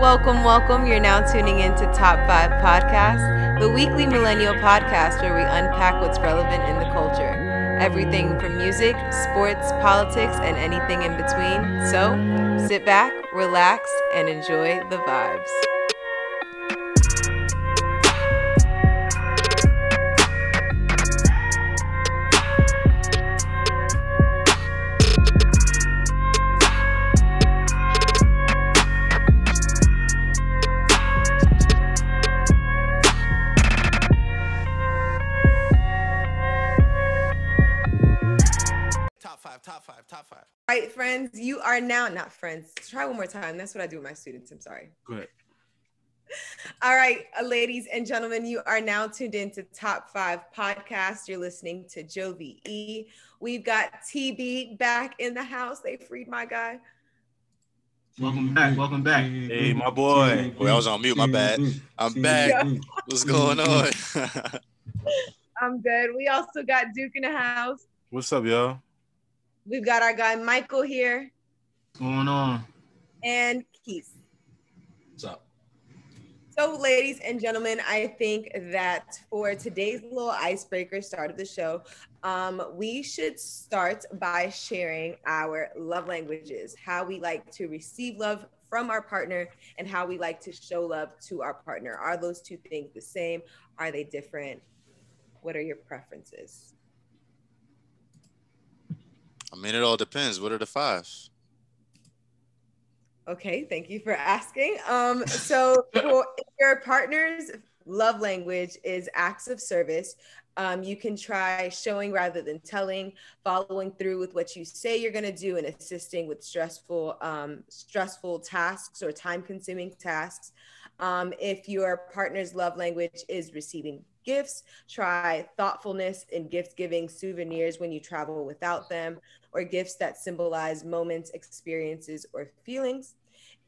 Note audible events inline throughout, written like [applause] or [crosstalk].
Welcome, welcome. You're now tuning into Top 5 Podcast, the weekly millennial podcast where we unpack what's relevant in the culture. Everything from music, sports, politics, and anything in between. So sit back, relax, and enjoy the vibes. You not friends. Try one more time. That's what I do with my students. I'm sorry. Good. [laughs] All right, uh, ladies and gentlemen, you are now tuned into Top Five Podcast. You're listening to Jovi E. We've got TB back in the house. They freed my guy. Welcome back. Welcome back. Hey, my boy. Well, I was on mute. My bad. I'm back. What's going on? [laughs] I'm good. We also got Duke in the house. What's up, y'all? We've got our guy Michael here What's going on? and Keith. What's up? So, ladies and gentlemen, I think that for today's little icebreaker start of the show, um, we should start by sharing our love languages, how we like to receive love from our partner, and how we like to show love to our partner. Are those two things the same? Are they different? What are your preferences? I mean, it all depends. What are the five? Okay, thank you for asking. Um, so for if your partner's love language is acts of service. Um, you can try showing rather than telling, following through with what you say you're going to do, and assisting with stressful, um, stressful tasks or time-consuming tasks. Um, if your partner's love language is receiving gifts, try thoughtfulness in gift giving, souvenirs when you travel without them, or gifts that symbolize moments, experiences, or feelings.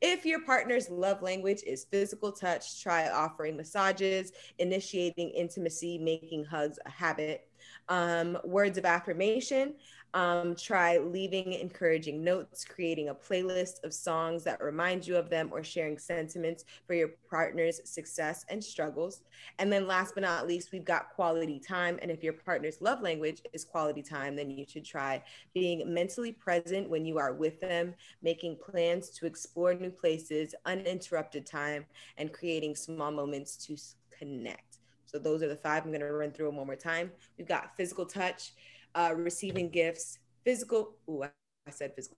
If your partner's love language is physical touch, try offering massages, initiating intimacy, making hugs a habit. Um, words of affirmation, um, try leaving encouraging notes, creating a playlist of songs that remind you of them, or sharing sentiments for your partner's success and struggles. And then, last but not least, we've got quality time. And if your partner's love language is quality time, then you should try being mentally present when you are with them, making plans to explore new places, uninterrupted time, and creating small moments to connect. So, those are the five. I'm going to run through them one more time. We've got physical touch, uh, receiving gifts, physical. Ooh, I I said physical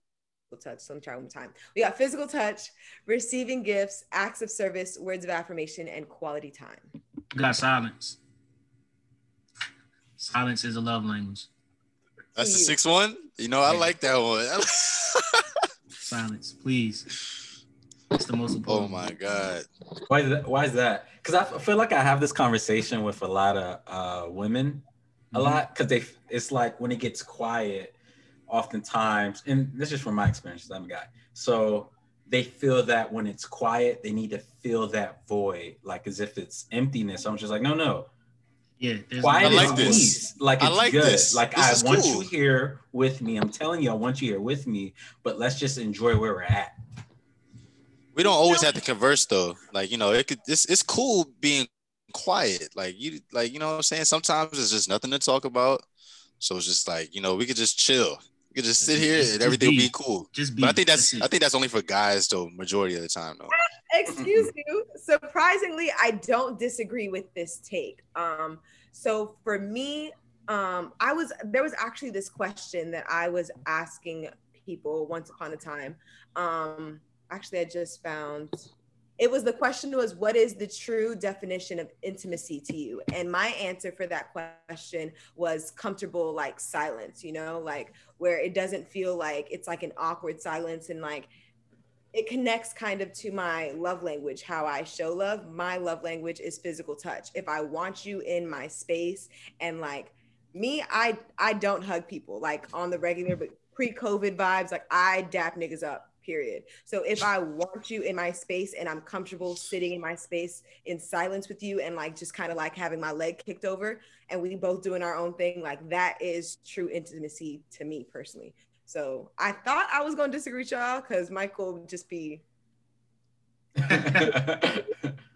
touch. So let me try one more time. We got physical touch, receiving gifts, acts of service, words of affirmation, and quality time. We got silence. Silence is a love language. That's the sixth one. You know, I Yeah. like that one. [laughs] Silence, please. It's the most important. oh my god. Why is that? Why is that? Because I feel like I have this conversation with a lot of uh, women, a lot mm-hmm. because they. It's like when it gets quiet, oftentimes, and this is from my experience. I'm a guy, so they feel that when it's quiet, they need to fill that void, like as if it's emptiness. I'm just like, no, no. Yeah, there's Quiet I like is this. peace. Like I it's like good. this. Like This I want cool. you here with me. I'm telling you, I want you here with me. But let's just enjoy where we're at. We don't always have to converse though. Like, you know, it could it's it's cool being quiet. Like you like, you know what I'm saying? Sometimes there's just nothing to talk about. So it's just like, you know, we could just chill. We could just sit here Just- and everything will be be. cool. just be. But I think that's. I think that's only for guys though, majority of the time though. [laughs] Excuse you. Surprisingly, I don't disagree with this take. Um, so for me, um, I was there was actually this question that I was asking people once upon a time. Um, actually, I just found it was the question was what is the true definition of intimacy to you? And my answer for that question was comfortable like silence you know like where it doesn't feel like it's like an awkward silence and like it connects kind of to my love language how i show love. My love language is physical touch. If i want you in my space and like me i i don't hug people like on the regular but pre-covid vibes like i dap niggas up period so if i want you in my space and i'm comfortable sitting in my space in silence with you and like just kind of like having my leg kicked over and we both doing our own thing like that is true intimacy to me personally so I thought I was gonna disagree with y'all because Michael would just be [laughs]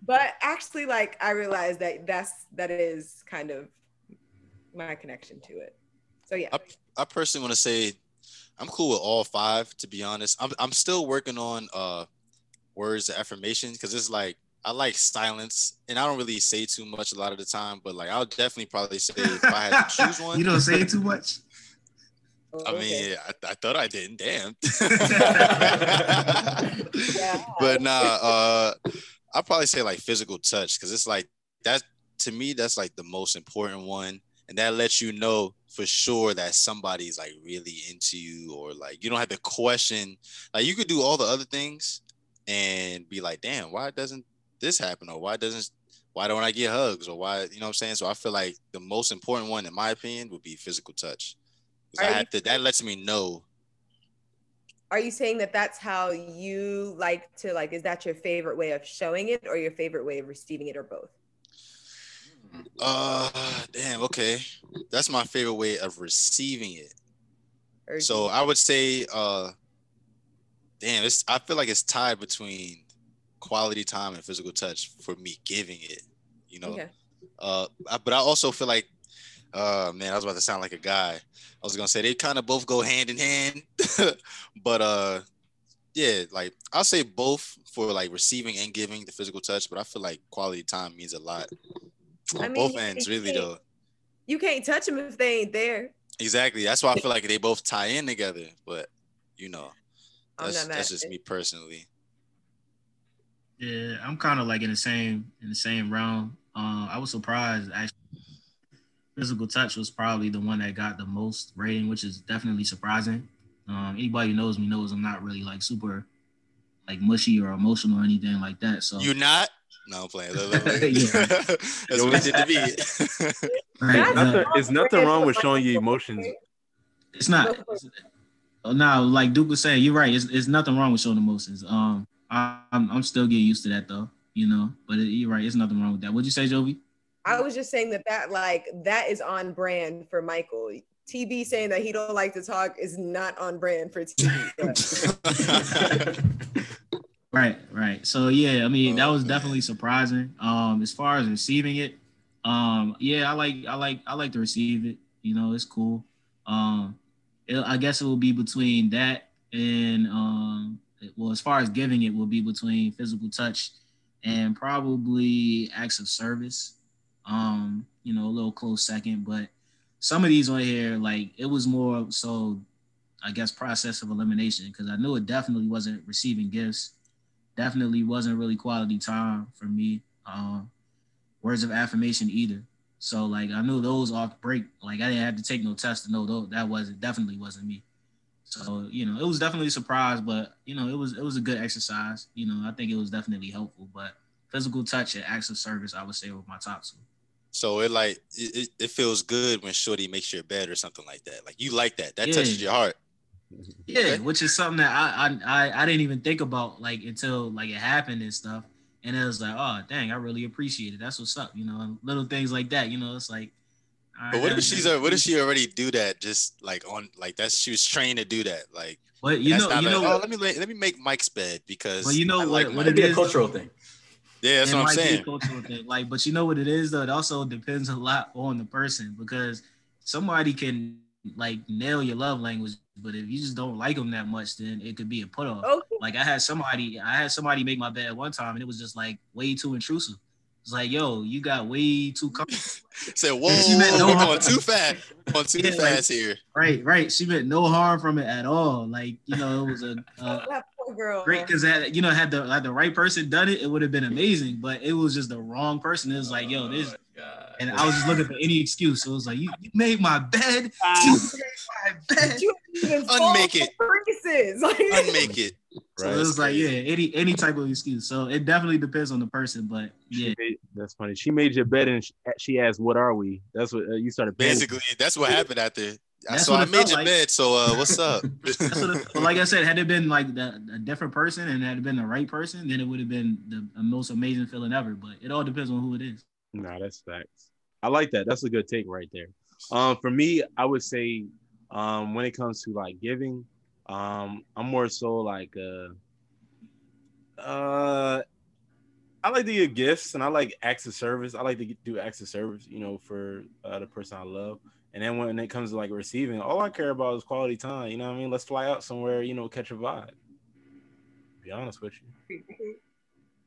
but actually, like I realized that that's that is kind of my connection to it. So yeah. I, I personally want to say I'm cool with all five. To be honest, I'm I'm still working on uh words of affirmation because it's like I like silence, and I don't really say too much a lot of the time. But like, I'll definitely probably say if I had to [laughs] choose one. You don't say too much. I Okay. mean, I, I thought I didn't. Damn. [laughs] Yeah. [laughs] But nah, uh, I'll probably say like physical touch because it's like that to me. That's like the most important one, and that lets you know for sure that somebody's like really into you, or like you don't have to question. Like you could do all the other things and be like, damn, why doesn't this happen, or why doesn't why don't I get hugs, or why you know what I'm saying? So I feel like the most important one, in my opinion, would be physical touch I have to, that lets me know Are you saying that that's how you like to like? Is that your favorite way of showing it, or your favorite way of receiving it, or both? Uh, damn. Okay, that's my favorite way of receiving it. Do So I would say, uh, damn. It's. I feel like it's tied between quality time and physical touch for me giving it. You know. okay. Uh, I- but I also feel like, uh, man, I was about to sound like a guy. I was gonna say they kind of both go hand in hand, [laughs] but uh, yeah, like I'll say both for like receiving and giving the physical touch. But I feel like quality time means a lot I mean, both you ends, really though. You can't touch them if they ain't there. Exactly. That's why I feel like they both tie in together. But you know, that's that's just me personally. Yeah, I'm kind of like in the same in the same realm. Uh, I was surprised actually. Physical touch was probably the one that got the most rating, which is definitely surprising. Um, anybody who knows me knows I'm not really like super like mushy or emotional or anything like that. So you're not? No, I'm playing. [laughs] Yeah. [laughs] That's what it did to be. [laughs] Right, Nothing, it's nothing wrong with showing your emotions. it's not. Oh, no, like Duke was saying, you're right. It's, it's nothing wrong with showing emotions. Um, I, I'm I'm still getting used to that though, you know. But it, you're right. It's nothing wrong with that. What'd you say, Jovi? I was just saying that that like that is on brand for Michael. TB saying that he don't like to talk is not on brand for TB. Right, right. So yeah, I mean that was definitely surprising. Um, as far as receiving it, um, yeah, I like I like I like to receive it. You know, it's cool. Um, it, I guess it will be between that and um, well, as far as giving it will be between physical touch and probably acts of service. Um, you know, a little close second, but some of these on here, like it was more so, I guess, process of elimination because I knew it definitely wasn't receiving gifts definitely wasn't really quality time for me. Um, words of affirmation either. So like I knew those off break. Like I didn't have to take no test to know that wasn't definitely wasn't me. So you know it was definitely a surprise, but you know it was it was a good exercise. You know I think it was definitely helpful. But physical touch and acts of service I would say were my top two. so it like it, it- it feels good when Shorty makes your bed or something like that. Like you like that. That Yeah. touches your heart. Yeah, Okay. which is something that I, I I I didn't even think about like until like it happened and stuff. And it was like, oh dang, I really appreciate it. That's what's up, you know, and little things like that. You know, it's like. all But what if she's a, what if she already do that just like on like that's she was trained to do that like But you know, not you like, know, oh let me let, let me make Mike's bed because Well, you know I what- like what Mike. It'd be a is- cultural thing. yeah that's it what I'm might be a saying cultural thing. Like, but you know what it is though. It also depends a lot on the person because somebody can like nail your love language, but if you just don't like them that much, then it could be a put off. okay. Like I had somebody, I had somebody make my bed one time, and it was just like way too intrusive. It's like, yo, you got way too comfortable. [laughs] said whoa, [laughs] She meant no we're harm. going too fast going too Yeah, like- fast here right, right. She meant no harm from it at all. Like, you know, it was a, a [laughs] girl. great because that you know had the had the right person done it, it would have been amazing. But it was just the wrong person. It was like, yo, this, and I was just looking for any excuse. So it was like, you, you made my bed. [laughs] You made my bed. You even [laughs] Unmake it. creases. [laughs] Like, unmake it So Right. it was like, yeah, any any type of excuse. So it definitely depends on the person. But yeah, made- that's funny. She made your bed and she, she asked, "What are we?" That's what uh, you started. panicking. basically that's what happened after I That's so I made your like. bed so uh what's up what it, but like I said, had it been like the, a different person and had it been the right person, then it would have been the, the most amazing feeling ever. But it all depends on who it is. Nah, that's facts. I like that. That's a good take right there. Um, for me, I would say, um, when it comes to like giving, um, I'm more so like, uh, uh, I like to give gifts and I like acts of service. I like to do acts of service, you know, for uh, the person I love. And then when it comes to like receiving, all I care about is quality time. You know what I mean? Let's fly out somewhere, you know, catch a vibe. Be honest with you. [laughs]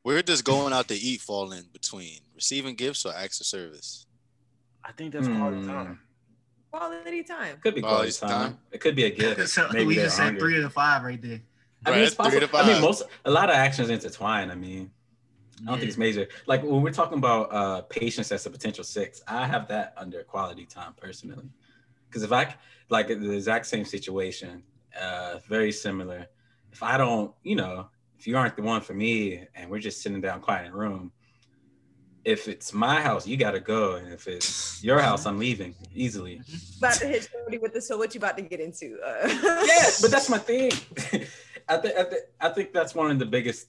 Where does going out to eat fall in between receiving gifts or acts of service? I think that's quality Hmm. time. Quality time. Could be quality Quality time. time. It could be a gift. [laughs] So Maybe we just said hungry. three to five right there. I mean, Right, it's three possible. to I mean, most a lot of actions intertwine. I mean, I don't think it's major. Like when we're talking about uh, patience as a potential six, I have that under quality time personally. Because if I like the exact same situation, uh, very similar. If I don't, you know, if you aren't the one for me, and we're just sitting down quiet in a room, if it's my house, you gotta go, and if it's your house, I'm leaving easily. About to hit Shorty with the so what you about to get into? Uh, [laughs] yeah, but that's my thing. [laughs] I think I, th- I think that's one of the biggest.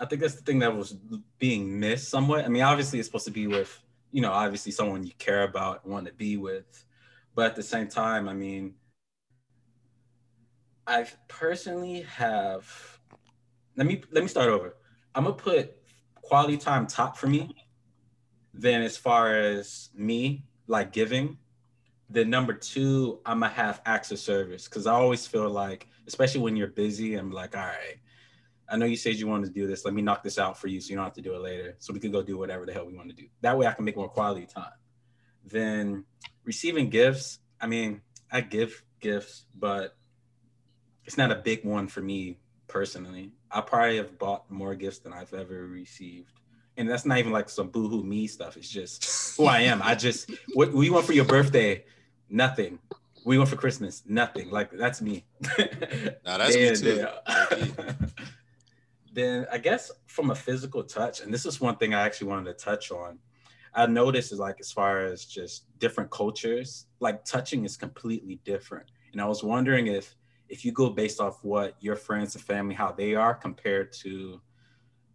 I think that's the thing that was being missed somewhat. I mean, obviously, it's supposed to be with you know, obviously someone you care about and want to be with, but at the same time, I mean, I personally have. Let me let me start over. I'm gonna put quality time top for me. Then, as far as me, like giving, then number two, I'm gonna have of service because I always feel like, especially when you're busy, I'm like, all right, I know you said you wanted to do this. Let me knock this out for you so you don't have to do it later. So we can go do whatever the hell we want to do. That way I can make more quality time. Then receiving gifts, I mean, I give gifts, but it's not a big one for me personally. I probably have bought more gifts than I've ever received. And that's not even like some boohoo me stuff. It's just [laughs] who I am. I just what we want for your birthday, nothing. We want for Christmas, nothing. Like that's me. [laughs] Nah, that's me too. then- [laughs] then I guess from a physical touch, and this is one thing I actually wanted to touch on. I noticed is like as far as just different cultures, like touching is completely different. And I was wondering if if you go based off what your friends and family how they are compared to,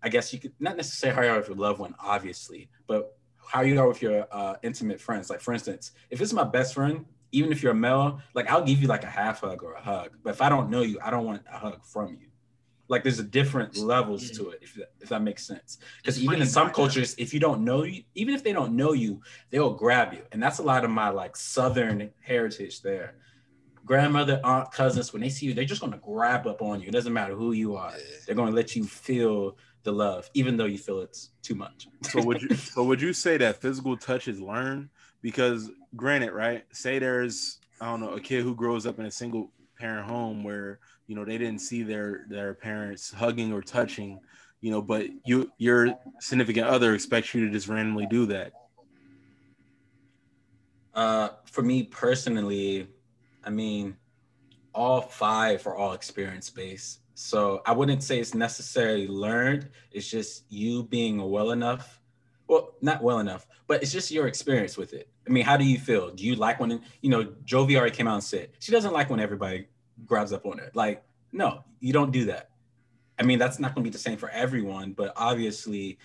I guess you could not necessarily how you are with your loved one, obviously, but how you are with your uh, intimate friends. Like for instance, if it's my best friend, even if you're a male, like I'll give you like a half hug or a hug. But if I don't know you, I don't want a hug from you. Like there's a different levels to it, if that, if that makes sense. Because even in some cultures, if you don't know you, even if they don't know you, they'll grab you. And that's a lot of my like southern heritage there. Grandmother, aunt, cousins, when they see you, they're just gonna grab up on you. It doesn't matter who you are. Yeah. They're gonna let you feel the love, even though you feel it's too much. So would you [laughs] so would you say that physical touch is learned? Because granted, right? Say there's I don't know a kid who grows up in a single parent home where you know they didn't see their their parents hugging or touching, you know, but you your significant other expects you to just randomly do that. Uh, for me personally, I mean, all five are all experience based. So I wouldn't say it's necessarily learned. It's just you being well enough. Well, not well enough, but it's just your experience with it. I mean, how do you feel? Do you like when you know Jovi already came out and said she doesn't like when everybody grabs up on her? Like, no, you don't do that. I mean, that's not going to be the same for everyone, but obviously,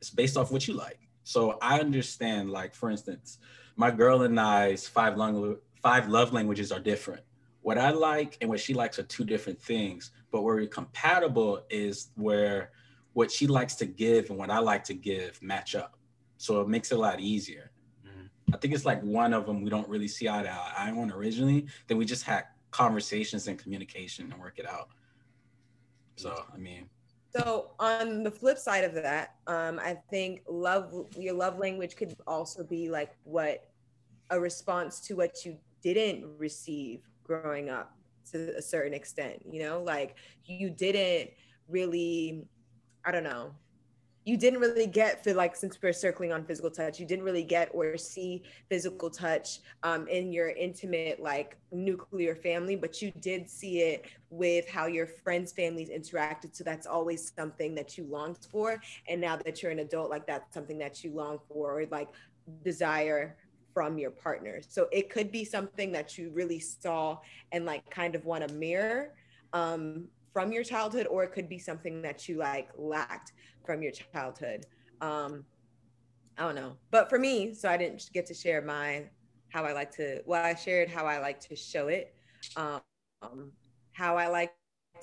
it's based off what you like. So I understand, like for instance, my girl and I's five lang- five love languages are different. What I like and what she likes are two different things, but where we're compatible is where what she likes to give and what I like to give match up. So it makes it a lot easier. Mhm. I think it's like one of them we don't really see eye to eye on originally. Then we just had conversations and communication and work it out. So I mean, So on the flip side of that, um, I think love your love language could also be like what a response to what you didn't receive growing up to a certain extent. You know, like you didn't really, I don't know, you didn't really get for like since we're circling on physical touch, you didn't really get or see physical touch um, in your intimate like nuclear family, but you did see it with how your friends' families interacted. So that's always something that you longed for. And now that you're an adult, like that's something that you long for or like desire from your partner. So it could be something that you really saw and like kind of want to mirror um, from your childhood, or it could be something that you like lacked from your childhood. Um, I don't know. But for me, so I didn't get to share my how I like to well, I shared how I like to show it. Um, how I like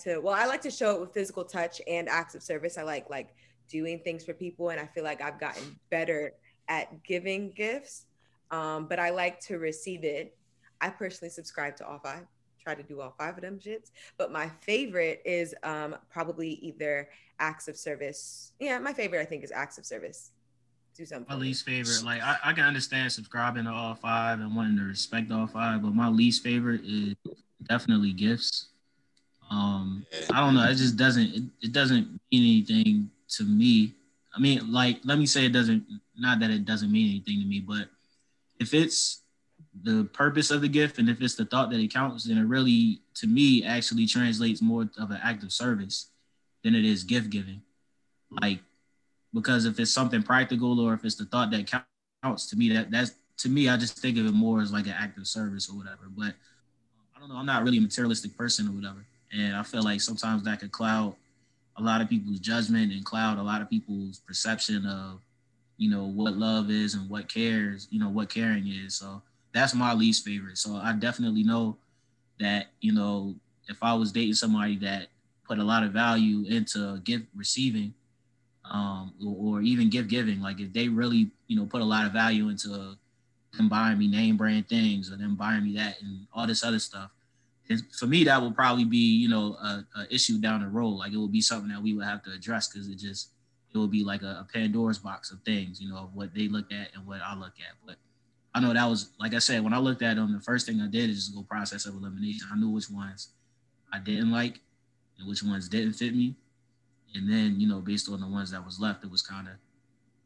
to well, I like to show it with physical touch and acts of service. I like like doing things for people, and I feel like I've gotten better at giving gifts. Um, but I like to receive it. I personally subscribe to all five. Try to do all five of them shits. But my favorite is um, probably either acts of service. Yeah, my favorite I think is acts of service. Do something. My least favorite, like I, I can understand subscribing to all five and wanting to respect all five, but my least favorite is definitely gifts. Um, I don't know. It just doesn't. It, it doesn't mean anything to me. I mean, like, let me say it doesn't. Not that it doesn't mean anything to me, but if it's the purpose of the gift and if it's the thought that it counts, then it really, to me, actually translates more of an act of service than it is gift giving. Like, because if it's something practical or if it's the thought that counts, to me, that that's to me, I just think of it more as like an act of service or whatever. But I don't know. I'm not really a materialistic person or whatever, and I feel like sometimes that could cloud a lot of people's judgment and cloud a lot of people's perception of, you know, what love is and what cares, you know, what caring is. So that's my least favorite. So I definitely know that, you know, if I was dating somebody that put a lot of value into gift receiving, um, or, or even gift giving, like if they really, you know, put a lot of value into them buying me name brand things or them buying me that and all this other stuff. And for me, that would probably be, you know, a, a issue down the road. Like it would be something that we would have to address because it just it would be like a, a Pandora's box of things, you know, of what they look at and what I look at. But I know that was like I said, when I looked at them, the first thing I did is just go process of elimination. I knew which ones I didn't like and which ones didn't fit me. And then, you know, based on the ones that was left, it was kind of,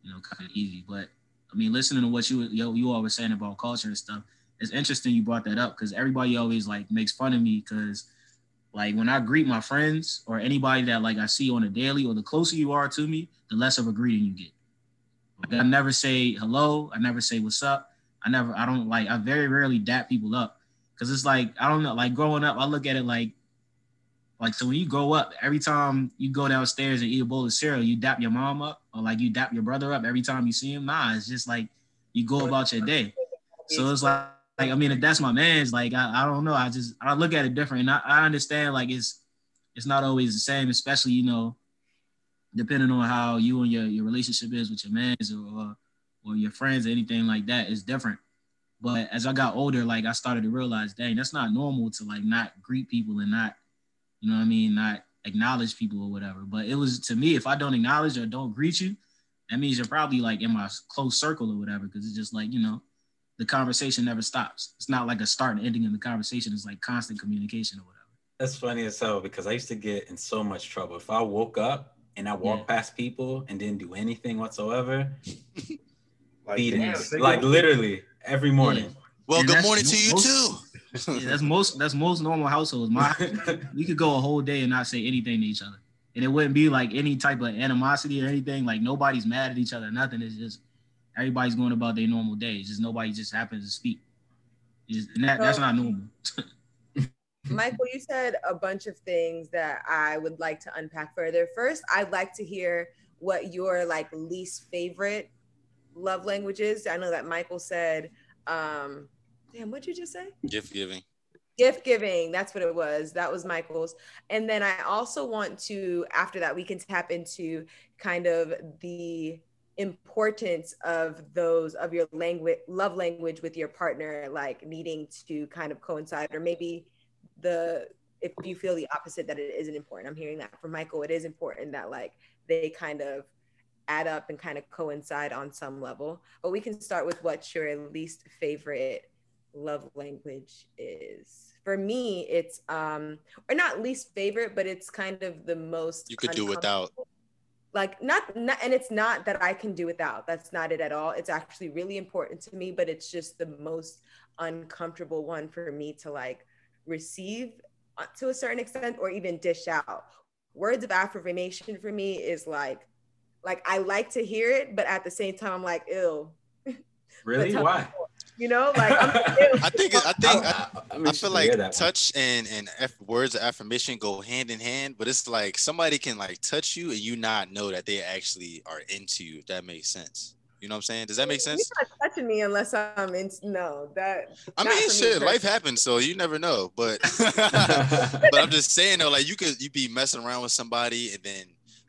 you know, kind of easy. But I mean, listening to what you you, you all were saying about culture and stuff, it's interesting you brought that up because everybody always like makes fun of me because like when I greet my friends or anybody that like I see on a daily or the closer you are to me, the less of a greeting you get. Like, I never say hello. I never say what's up. I never, I don't like, I very rarely dap people up because it's like, I don't know, like growing up, I look at it like, like, so when you grow up, every time you go downstairs and eat a bowl of cereal, you dap your mom up or like you dap your brother up every time you see him. Nah, it's just like you go about your day. So it's like, like I mean, if that's my man's, like I, I don't know. I just I look at it different. And I, I understand like it's it's not always the same, especially you know, depending on how you and your your relationship is with your mans or or your friends or anything like that is different. But as I got older, like I started to realize, dang, that's not normal to like not greet people and not, you know what I mean, not acknowledge people or whatever. But it was to me, if I don't acknowledge or don't greet you, that means you're probably like in my close circle or whatever. Cause it's just like, you know, the conversation never stops. It's not like a start and ending in the conversation. It's like constant communication or whatever. That's funny as hell because I used to get in so much trouble. If I woke up and I walked yeah. past people and didn't do anything whatsoever, [laughs] like, beatings, like literally every morning. Yeah. Well, and good morning to you most, too. [laughs] yeah, that's most that's most normal households. My [laughs] we could go a whole day and not say anything to each other. And it wouldn't be like any type of animosity or anything. Like nobody's mad at each other, nothing. It's just everybody's going about their normal days. Just nobody just happens to speak. Just, and that, so, that's not normal. [laughs] Michael, you said a bunch of things that I would like to unpack further. First, I'd like to hear what your like least favorite love language is. I know that Michael said, um, damn, what'd you just say? Gift giving. Gift giving. That's what it was. That was Michael's. And then I also want to, after that, we can tap into kind of the importance of those of your language love language with your partner like needing to kind of coincide or maybe the if you feel the opposite that it isn't important. I'm hearing that from michael it is important that like they kind of add up and kind of coincide on some level. But we can start with what your least favorite love language is. For me it's um or not least favorite but it's kind of the most you could do without like not, not and it's not that i can do without. That's not it at all. It's actually really important to me but it's just the most uncomfortable one for me to like receive uh, to a certain extent or even dish out. Words of affirmation for me is like like i like to hear it but at the same time i'm like ill [laughs] really? why you know, like [laughs] i think I think I, I, I feel like touch and and F, words of affirmation go hand in hand, but it's like somebody can like touch you and you not know that they actually are into you. If that makes sense. You know what I'm saying? Does that make sense? You're not touching me unless I'm in. No, that. I mean, for me shit, life happens, so you never know. But [laughs] [laughs] but I'm just saying though, like you could you be messing around with somebody and then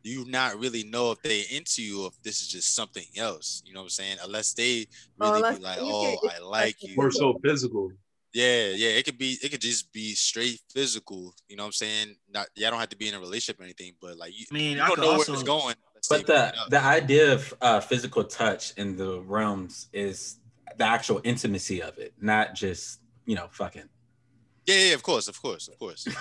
you not really know if they into you or if this is just something else. You know what I'm saying? Unless they really unless be like, oh, can- I like you. We're so physical. Yeah, yeah. It could be it could just be straight physical. You know what I'm saying? Not yeah, I don't have to be in a relationship or anything, but like you, I mean, you I don't know also- where it's going. But the bring it up. the idea of uh, physical touch in the realms is the actual intimacy of it, not just you know fucking. yeah, yeah, of course, of course, of course. [laughs]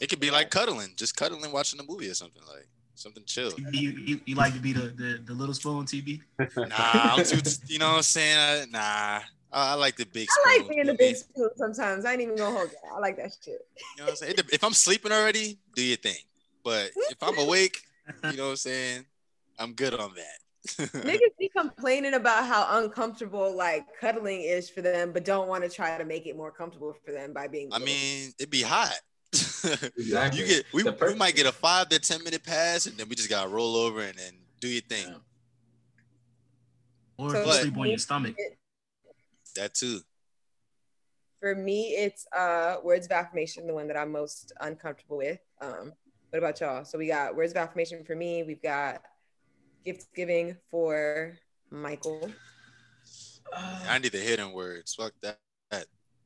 It could be like cuddling, just cuddling, watching a movie or something like something chill. You, you, you like to be the, the, the little spoon, TB? Nah, I'm too. You know what I'm saying? I, nah, I, I like the big. Spoon. I like spoon, being the big spoon sometimes. I ain't even gonna hold that. I like that shit. You know what I'm saying? If I'm sleeping already, do your thing. But if I'm awake, you know what I'm saying? I'm good on that. [laughs] Niggas be complaining about how uncomfortable like cuddling is for them, but don't want to try to make it more comfortable for them by being. I mean, it'd be hot. Exactly. you get we, per- we might get a five to ten minute pass, and then we just gotta roll over and then do your thing. Yeah. Or So But- sleep on your stomach. That too. for me, it's uh words of affirmation, the one that I'm most uncomfortable with. Um, what about y'all? So we got words of affirmation for me. We've got gift giving for Michael. I need the hidden words. Fuck that.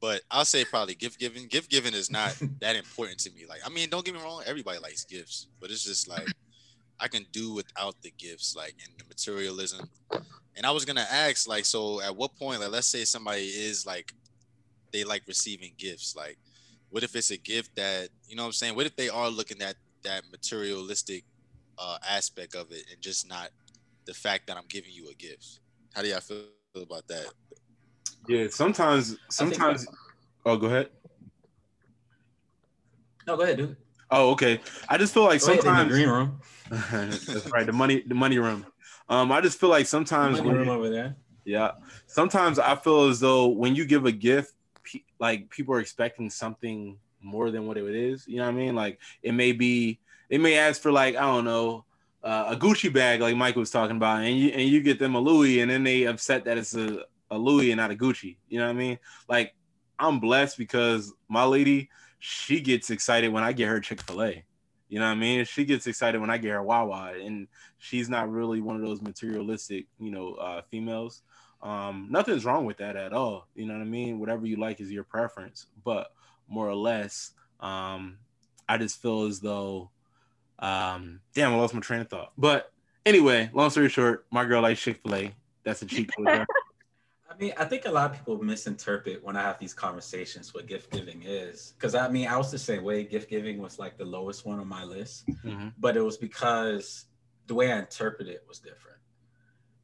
But I'll say probably gift giving. Gift giving is not that important to me. Like, I mean, don't get me wrong, everybody likes gifts, but it's just like I can do without the gifts, like in the materialism. And I was gonna ask, like, so at what point, like, let's say somebody is like they like receiving gifts, like, what if it's a gift that you know what I'm saying? What if they are looking at that materialistic uh aspect of it and just not the fact that I'm giving you a gift? How do y'all feel about that? Yeah, sometimes, sometimes. Oh, go ahead. No, go ahead, dude. Oh, okay. I just feel like Go sometimes. green room. [laughs] That's right. The money, the money room. Um, I just feel like sometimes Money when room over there. Yeah. Sometimes I feel as though when you give a gift, pe- like people are expecting something more than what it is. You know what I mean? Like it may be, they may ask for like I don't know, uh, a Gucci bag, like Mike was talking about, and you and you get them a Louis, and then they upset that it's a, a Louis and not a Gucci. You know what I mean? Like I'm blessed because my lady, she gets excited when I get her Chick Fil A. You know what I mean? She gets excited when I get her Wawa, and she's not really one of those materialistic, you know, uh, females. Um, nothing's wrong with that at all. You know what I mean? Whatever you like is your preference, but more or less, um, I just feel as though, um, damn, I lost my train of thought. But anyway, long story short, my girl likes Chick Fil A. That's a cheat. [laughs] I mean, I think a lot of people misinterpret when I have these conversations what gift giving is. Because I mean, I was the same way. Gift giving was like the lowest one on my list, Mhm. but it was because the way I interpreted it was different.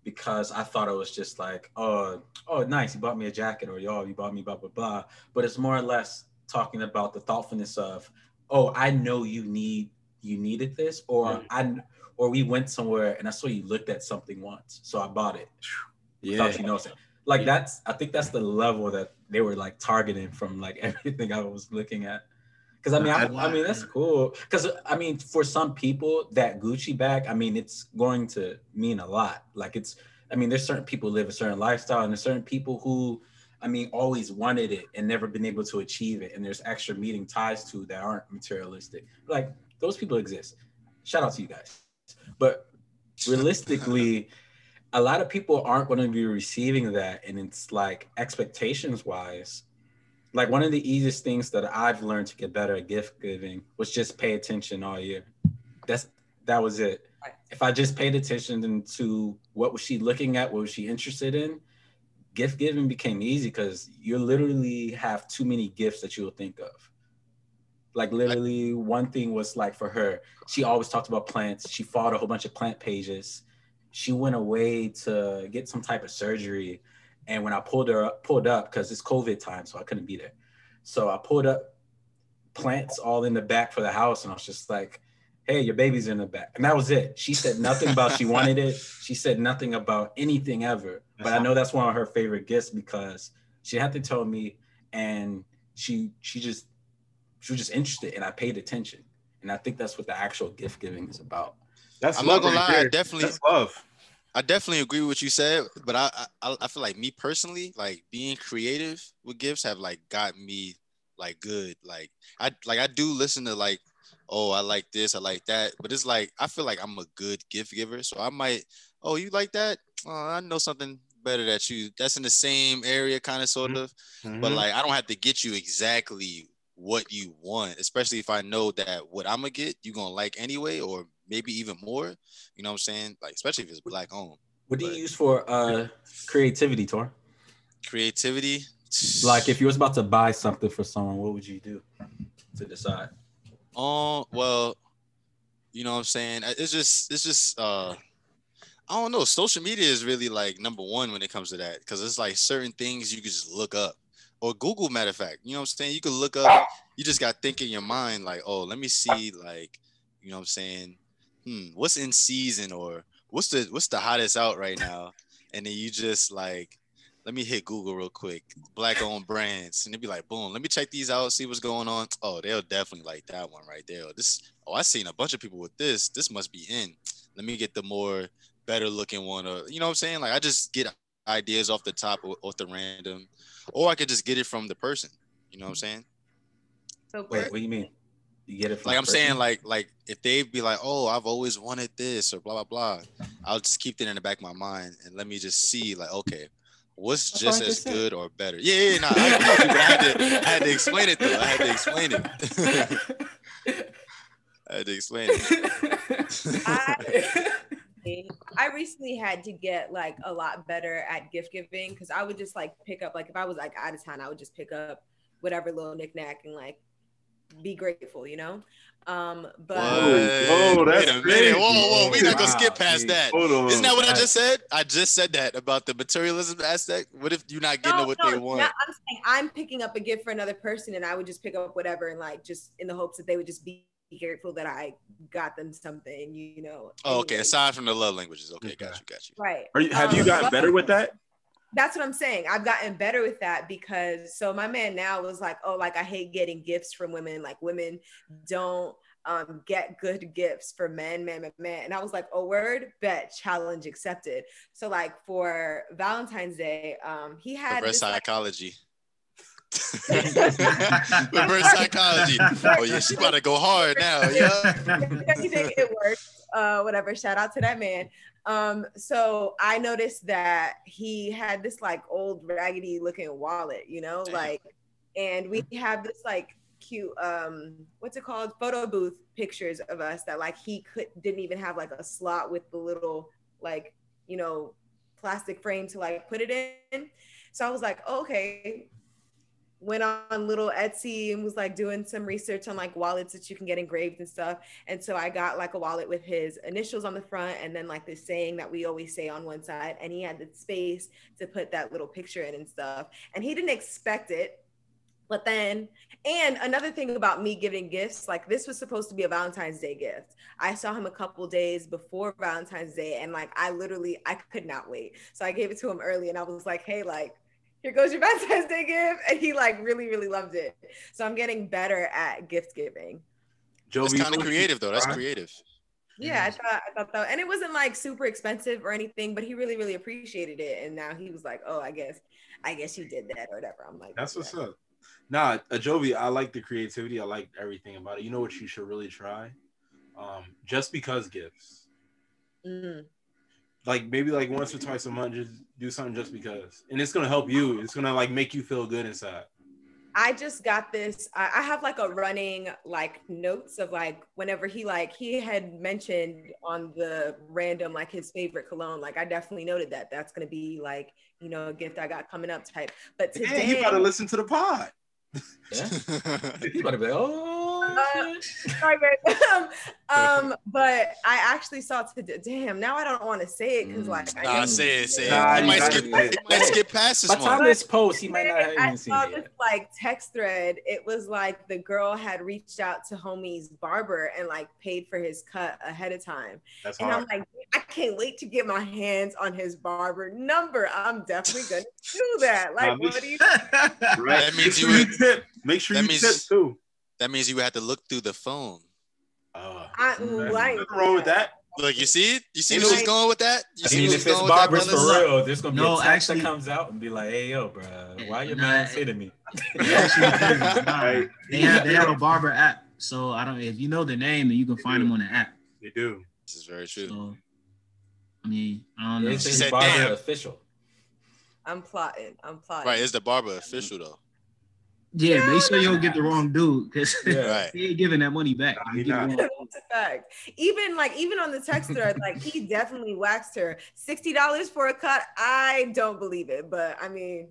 Because I thought it was just like, oh, oh, nice, you bought me a jacket, or y'all, you bought me blah blah blah. But it's more or less talking about the thoughtfulness of, oh, I know you need you needed this, or Mhm. I or we went somewhere and I saw you looked at something once, so I bought it Yeah. without you noticing. Like that's I think that's the level that they were like targeting from like [laughs] everything I was looking at. Cause I mean I, I mean that's cool. Cause I mean for some people that Gucci bag, I mean it's going to mean a lot. Like it's I mean there's certain people who live a certain lifestyle and there's certain people who I mean always wanted it and never been able to achieve it. And there's extra meeting ties to that aren't materialistic. Like those people exist. Shout out to you guys. But [laughs] realistically, a lot of people aren't going to be receiving that and it's like expectations wise like one of the easiest things that i've learned to get better at gift giving was just pay attention all year. That's that was it. If i just paid attention to what was she looking at what was she interested in gift giving became easy because you literally have too many gifts that you will think of. Like literally one thing was like for her she always talked about plants. She followed a whole bunch of plant pages she went away to get some type of surgery. And when i pulled her up pulled up because it's covid time so i couldn't be there. So i pulled up plants all in the back for the house and i was just like hey your baby's in the back. And that was it. She said nothing about she wanted it. She said nothing about anything ever. But i know that's one of her favorite gifts because she had to tell me and she she just she was just interested and i paid attention. And i think that's what the actual gift giving is about That's I'm not gonna right lie, I definitely- That's love. I definitely agree with what you said, but I, I I feel like me personally, like being creative with gifts have like got me like good. Like I like I do listen to like, oh, I like this, I like that, but it's like I feel like I'm a good gift giver, so I might, oh, you like that? Oh, I know something better that you that's in the same area, kind of sort of, Mhm. but like I don't have to get you exactly what you want, especially if I know that what I'm gonna get you gonna like anyway, or maybe even more. You know what I'm saying? Like especially if it's black owned. What do you But- use for uh creativity, Tor? Creativity. Like if you was about to buy something for someone, what would you do to decide? Oh well, you know what I'm saying. It's just it's just uh I don't know. Social media is really like number one when it comes to that because it's like certain things you can just look up or Google. Matter of fact, you know what I'm saying. You can look up. You just got to think in your mind like, oh, let me see like, you know what I'm saying. Hmm, what's in season or what's the what's the hottest out right now, and then you just like. Let me hit Google real quick. Black owned brands. And they'd be like, boom, let me check these out, see what's going on. Oh, they'll definitely like that one right there. Or This oh, I seen a bunch of people with this. This must be in. Let me get the more better looking one. Or you know what I'm saying? Like I just get ideas off the top or off the random. Or I could just get it from the person. You know what I'm saying? So Wait, what do you mean? You get it from Like I'm saying, like, like if they be like, oh, I've always wanted this or blah blah blah, I'll just keep that in the back of my mind and let me just see, like, okay, what's That's just what as said. good or better? Yeah, yeah, nah, I you, I had to, I had to explain it though. I had to explain it. [laughs] I had to explain it. [laughs] I, I recently had to get like a lot better at gift giving because I would just like pick up like if I was like out of town, I would just pick up whatever little knickknack and like be grateful, you know. Um, but What? Whoa, that's Wait a minute. crazy. Whoa, whoa, we not gonna Wow, skip past geez. that. Hold on. Isn't that what I just said? I just said that about the materialism aspect. What if you're not getting no, what no, they want? no, I'm saying I'm picking up a gift for another person, and I would just pick up whatever and like just in the hopes that they would just be grateful that I got them something, you know. Oh, okay. anyway. Aside from the love languages, okay, Okay. got you, got you. right. Are you, have you Um, gotten better with that? That's what I'm saying. I've gotten better with that because so my man now was like, oh, like I hate getting gifts from women. Like women don't um get good gifts for men, man, man, man. And I was like, oh, word, bet, challenge accepted. So like for Valentine's Day, um, he had Reverse this, like, psychology. [laughs] Reverse psychology. Oh yeah, she about to go hard now. Yeah. [laughs] everything it worked. Uh, whatever. Shout out to that man. Um, so I noticed that he had this like old raggedy looking wallet, you know, like, and we have this like cute um what's it called? Photo booth pictures of us that like he could didn't even have like a slot with the little like you know plastic frame to like put it in. So i was like oh, okay went on little Etsy and was like doing some research on like wallets that you can get engraved and stuff. And so I got like a wallet with his initials on the front and then like this saying that we always say on one side. And he had the space to put that little picture in and stuff. And he didn't expect it. But then, and another thing about me giving gifts, like this was supposed to be a Valentine's Day gift. I saw him a couple days before Valentine's Day, and like I literally, I could not wait. So I gave it to him early, and I was like, "Hey, like, here goes your Valentine's Day gift," and he like really, really loved it. So I'm getting better at gift giving. That's Jovi, kind of creative though. That's creative. Yeah, I thought I thought that, and it wasn't like super expensive or anything, but he really, really appreciated it. And now he was like, "Oh, I guess, I guess you did that or whatever." I'm like, That's what's "Yeah." up. Nah, uh, Jovi, I like the creativity. I like everything about it. You know what you should really try? Um, just because gifts. Mm. Like maybe like once or twice a month, just do something just because. And it's gonna help you. It's gonna like make you feel good inside. I just got this. I I have like a running like notes of like whenever he like he had mentioned on the random like his favorite cologne. Like I definitely noted that that's gonna be like you know a gift I got coming up type. But Damn, today, you gotta listen to the pod. Yeah. He's about to be like, oh, shit. sorry, babe. [laughs] um, but I actually saw today. Damn, now I don't want to say it because like I Nah, know- say it, say it. Nah, he you might gotta skip, say it. he might skip past By this the time one. this post, he might not have I even seen saw it this like text thread. It was like the girl had reached out to homie's barber and like paid for his cut ahead of time. That's And I'm like, I can't wait to get my hands on his barber number. I'm definitely gonna do that. Like, Nah, what do you? Right. [laughs] That means Make you sure would- tip. Make sure that you means- tip too. That means you had to look through the phone. Uh, I, ooh, I ain't nothing wrong with that. Look, you see it? You see Ain't where no- she's going with that? You I see mean, where if she's it's going with that, barbers for brothers? real, there's gonna be No, a text actually- that comes out and be like, "Hey, yo, bro, why your Nah, man say to me?" Actually, nah, Right. they have they have a barber app. So I don't if you know the name, then you can find them on the app. They do. This is very true. So I mean, I don't know. It's She his said, barber "Damn." official. I'm plotting. I'm plotting. Right, is the barber official though? Yeah, make sure you don't get the wrong dude because Yeah. [laughs] Right. he ain't giving that money back. Nah, You he get the not. wrong- That's a fact. Even like even on the text thread, like he definitely waxed her. Sixty dollars for a cut. I don't believe it, but I mean,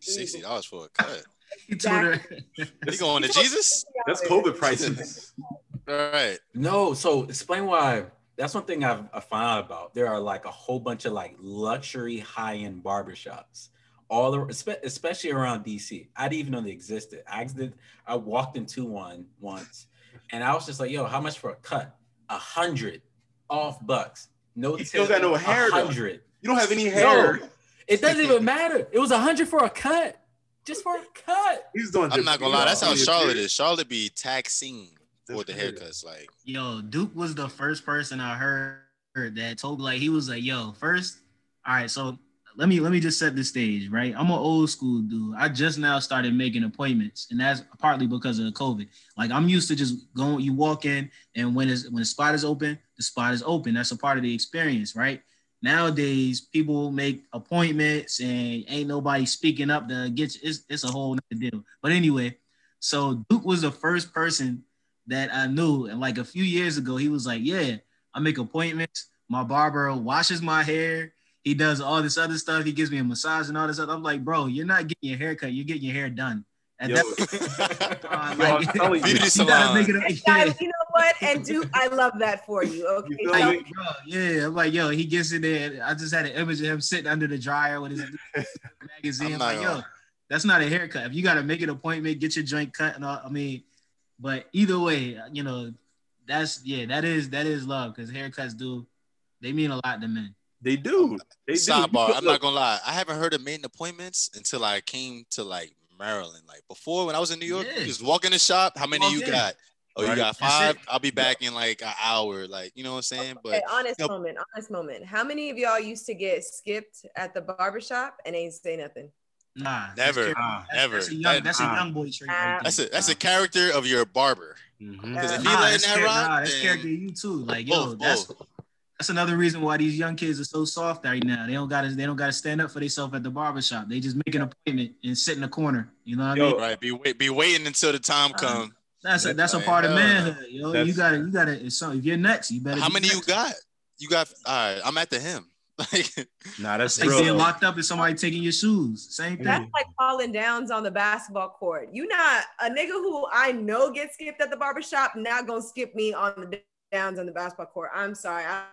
Sixty dollars for a cut. He told her, You [laughs] going to Jesus? That's COVID prices. [laughs] All right. No, so explain why. That's one thing I've I found out about. There are like a whole bunch of like luxury high end barbershops, all the, especially around DC. I didn't even know they existed. I did. I walked into one once, and I was just like, "Yo, how much for a cut? A hundred off bucks. No, He still got no hair, though. hundred. You don't have any hair. No, it doesn't even matter. It was a hundred for a cut, just for a cut. He's doing. I'm not gonna lie. That's how Charlotte is. Charlotte be taxing for the haircuts. Like, Yo, Duke was the first person I heard that told like he was like, yo, first, all right, so let me let me just set the stage, right? I'm an old school dude. I just now started making appointments, and that's partly because of COVID. Like I'm used to just going, you walk in, and when is when the spot is open, the spot is open. That's a part of the experience, right? Nowadays, people make appointments and ain't nobody speaking up to get you. It's, it's a whole nother deal. But anyway, so Duke was the first person that I knew. And like a few years ago, he was like, Yeah, I make appointments. My barber washes my hair. He does all this other stuff. He gives me a massage and all this other. I'm like, bro, you're not getting your hair cut. You're getting your hair done. And Yo, that's [laughs] uh, [laughs] Yo, you. Beauty [laughs] you gotta make it Hey, yeah. you know what? And Duke, I love that for you. Okay, You feel Like, bro, yeah, I'm like, yo, he gets in there. I just had an image of him sitting under the dryer with his magazine. I'm I'm like, yo, that's not a haircut. If you got to make an appointment, get your joint cut and all. I mean, but either way, you know, that's yeah, that is that is love because haircuts do they mean a lot to men. They do. They do. Sidebar. You I'm not gonna lie. I haven't heard of making appointments until I came to like Maryland. Like before, when I was in New York, Yeah. just walk in the shop. How many Walk you in. got? Oh, you got five. I'll be back in like an hour. Like you know what I'm saying? But Okay, honest Yep. moment, honest moment. How many of y'all used to get skipped at the barbershop and ain't say nothing? Nah, Never. char- Nah. that's- Never. That's a young, That- that's a young boy trait. Right that's a that's a character of your barber. Mhm. If he Nah, letting that's that rock, nah, that's then character you too. Like yo, both, that's both. That's another reason why these young kids are so soft right now. They don't gotta they don't gotta stand up for themselves at the barbershop. They just make an appointment and sit in the corner. You know what I Yo, mean? right. Be wait, be waiting until the time Uh, come. That's a that's a part of manhood. Yo, you gotta you gotta if, so, if you're nuts, you better How be many you got? You got. All right. I'm at the him. [laughs] Like Nah, that's Like real. being locked up and somebody taking your shoes. Same thing. That's like falling downs on the basketball court. You not a nigga who I know gets skipped at the barbershop, not gonna skip me on the downs on the basketball court. I'm sorry. I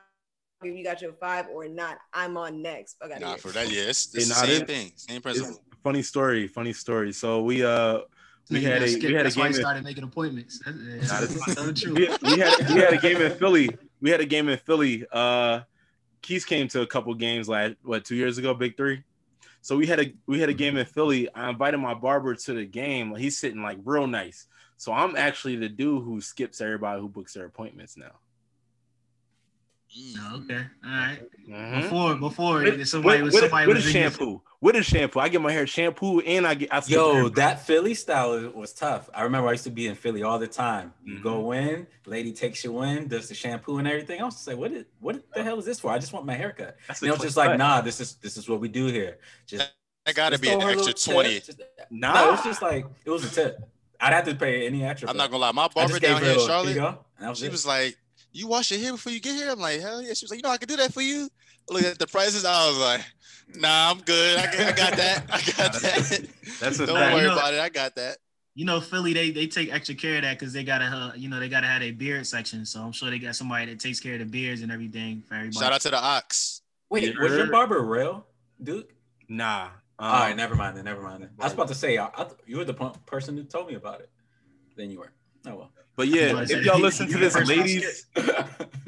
if you got your five or not, I'm on next. Fuck outta nah, for that. Yeah, it's, Hey, the same this- thing. Same It's principle. funny story. Funny story. So we uh we had a skipped. we had a That's why game. he in- started making appointments. That's, we, we had we had a game in Philly. We had a game in Philly. Uh, Keys came to a couple games last what two years ago, Big Three. So we had a we had a game in Philly. I invited my barber to the game. He's sitting like real nice. So I'm actually the dude who skips everybody who books their appointments now. Mm. Okay, all right. Mhm. Before before With, somebody with, was with, somebody with a was in your- shampoo. With a shampoo. I get my hair shampoo and I get I skip Yo, everybody. that Philly style was tough. I remember I used to be in Philly all the time. You Mhm. go in, lady takes you in, does the shampoo and everything. I was just like, what is what the hell is this for? I just want my haircut. That's And a was just quick like, cut. nah, this is this is what we do here. Just That got to be an throw her a extra twenty. Just- Nah. No, it was just like it was a tip. I'd have to pay any extra. I'm not gonna lie. My barber down here a in Charlotte, "Here you go," and that was she it. was like, "You wash your hair before you get here." I'm like, "Hell yeah!" She was like, "You know, I can do that for you." Look at the prices. I was like, "Nah, I'm good. I, got- I got that. I got that. [laughs] That's a Don't fact. worry You know- about it. I got that." You know, Philly, they they take extra care of that because they gotta, uh, you know, they gotta have a beard section. So I'm sure they got somebody that takes care of the beards and everything for everybody. Shout out to the Ox. Wait, You was your barber real, dude? Nah. Um, All right, never mind then. Never mind then. I was about to say, I, I, you were the p- person who told me about it. Then you were. Oh well. But yeah, if y'all listen to this, the person I ladies, [laughs]